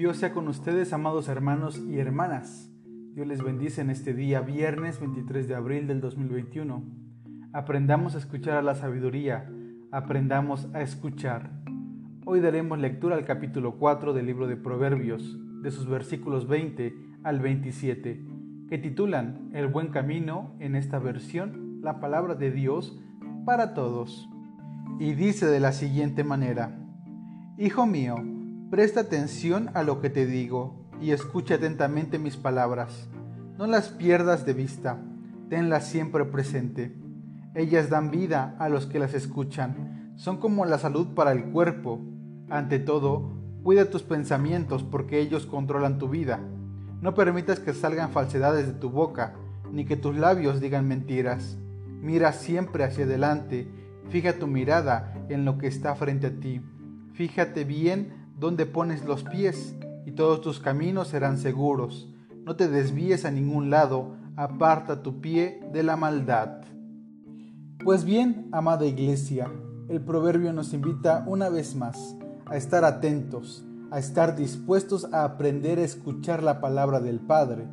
Dios sea con ustedes, amados hermanos y hermanas. Dios les bendice en este día, viernes 23 de abril del 2021. Aprendamos a escuchar a la sabiduría, aprendamos a escuchar. Hoy daremos lectura al capítulo 4 del libro de Proverbios, de sus versículos 20 al 27, que titulan El buen camino, en esta versión, la palabra de Dios para todos. Y dice de la siguiente manera, Hijo mío, Presta atención a lo que te digo y escucha atentamente mis palabras. No las pierdas de vista, tenlas siempre presente. Ellas dan vida a los que las escuchan, son como la salud para el cuerpo. Ante todo, cuida tus pensamientos porque ellos controlan tu vida. No permitas que salgan falsedades de tu boca, ni que tus labios digan mentiras. Mira siempre hacia adelante, fija tu mirada en lo que está frente a ti. Fíjate bien donde pones los pies, y todos tus caminos serán seguros. No te desvíes a ningún lado, aparta tu pie de la maldad. Pues bien, amada iglesia, el proverbio nos invita una vez más a estar atentos, a estar dispuestos a aprender a escuchar la palabra del Padre.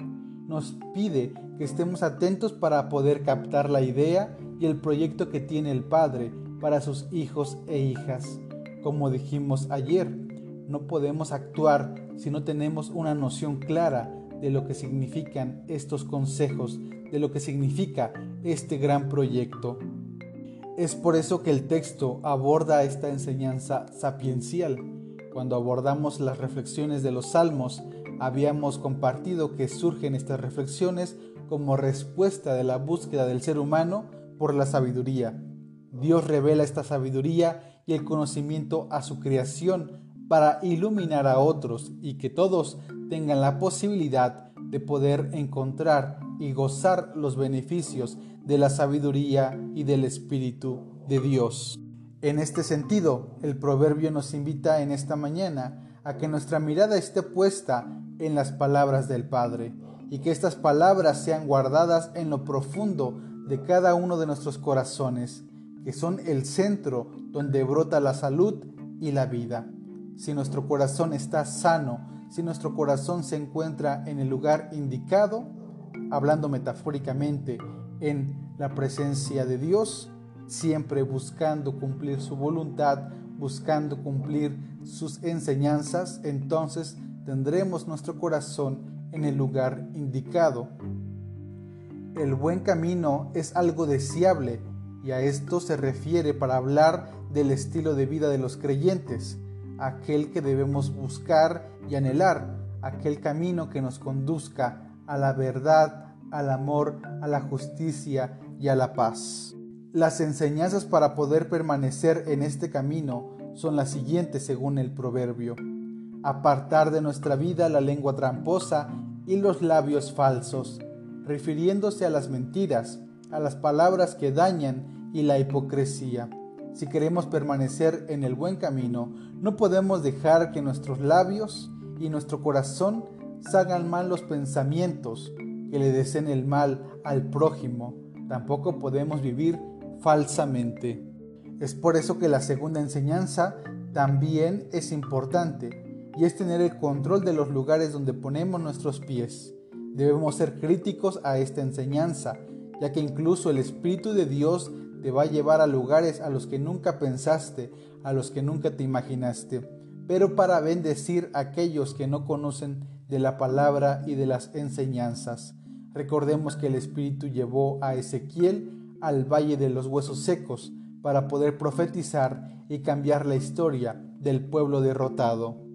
Nos pide que estemos atentos para poder captar la idea y el proyecto que tiene el Padre para sus hijos e hijas. Como dijimos ayer, no podemos actuar si no tenemos una noción clara de lo que significan estos consejos, de lo que significa este gran proyecto. Es por eso que el texto aborda esta enseñanza sapiencial. Cuando abordamos las reflexiones de los salmos, habíamos compartido que surgen estas reflexiones como respuesta de la búsqueda del ser humano por la sabiduría. Dios revela esta sabiduría y el conocimiento a su creación para iluminar a otros y que todos tengan la posibilidad de poder encontrar y gozar los beneficios de la sabiduría y del Espíritu de Dios. En este sentido, el proverbio nos invita en esta mañana a que nuestra mirada esté puesta en las palabras del Padre y que estas palabras sean guardadas en lo profundo de cada uno de nuestros corazones, que son el centro donde brota la salud y la vida si nuestro corazón está sano, si nuestro corazón se encuentra en el lugar indicado, hablando metafóricamente en la presencia de Dios, siempre buscando cumplir su voluntad, buscando cumplir sus enseñanzas, entonces tendremos nuestro corazón en el lugar indicado. El buen camino es algo deseable y a esto se refiere para hablar del estilo de vida de los creyentes aquel que debemos buscar y anhelar, aquel camino que nos conduzca a la verdad, al amor, a la justicia y a la paz. Las enseñanzas para poder permanecer en este camino son las siguientes según el proverbio. Apartar de nuestra vida la lengua tramposa y los labios falsos, refiriéndose a las mentiras, a las palabras que dañan y la hipocresía si queremos permanecer en el buen camino, no podemos dejar que nuestros labios y nuestro corazón salgan mal los pensamientos que le deseen el mal al prójimo. Tampoco podemos vivir falsamente. Es por eso que la segunda enseñanza también es importante y es tener el control de los lugares donde ponemos nuestros pies. Debemos ser críticos a esta enseñanza, ya que incluso el Espíritu de Dios te va a llevar a lugares a los que nunca pensaste, a los que nunca te imaginaste, pero para bendecir a aquellos que no conocen de la palabra y de las enseñanzas. Recordemos que el Espíritu llevó a Ezequiel al valle de los huesos secos para poder profetizar y cambiar la historia del pueblo derrotado.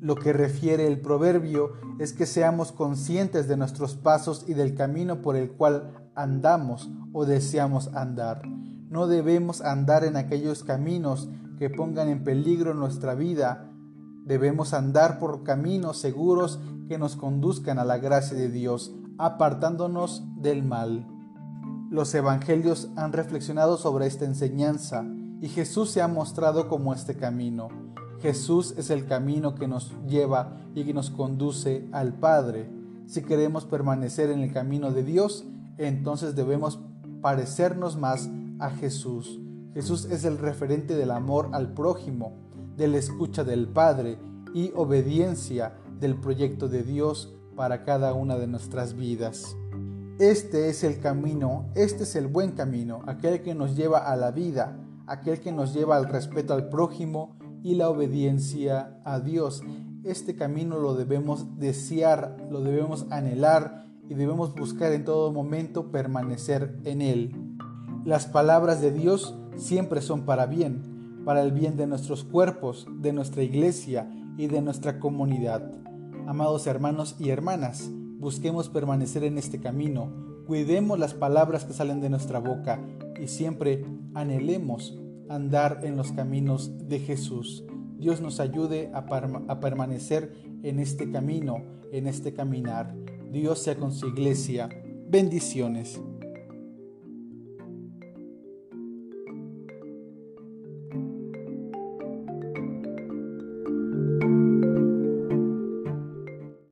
Lo que refiere el proverbio es que seamos conscientes de nuestros pasos y del camino por el cual andamos o deseamos andar. No debemos andar en aquellos caminos que pongan en peligro nuestra vida. Debemos andar por caminos seguros que nos conduzcan a la gracia de Dios, apartándonos del mal. Los evangelios han reflexionado sobre esta enseñanza y Jesús se ha mostrado como este camino. Jesús es el camino que nos lleva y que nos conduce al Padre. Si queremos permanecer en el camino de Dios, entonces debemos parecernos más a Jesús. Jesús es el referente del amor al prójimo, de la escucha del Padre y obediencia del proyecto de Dios para cada una de nuestras vidas. Este es el camino, este es el buen camino, aquel que nos lleva a la vida, aquel que nos lleva al respeto al prójimo y la obediencia a Dios. Este camino lo debemos desear, lo debemos anhelar y debemos buscar en todo momento permanecer en él. Las palabras de Dios siempre son para bien, para el bien de nuestros cuerpos, de nuestra iglesia y de nuestra comunidad. Amados hermanos y hermanas, busquemos permanecer en este camino, cuidemos las palabras que salen de nuestra boca y siempre anhelemos andar en los caminos de Jesús. Dios nos ayude a, permanecer en este camino, en este caminar. Dios sea con su iglesia. Bendiciones.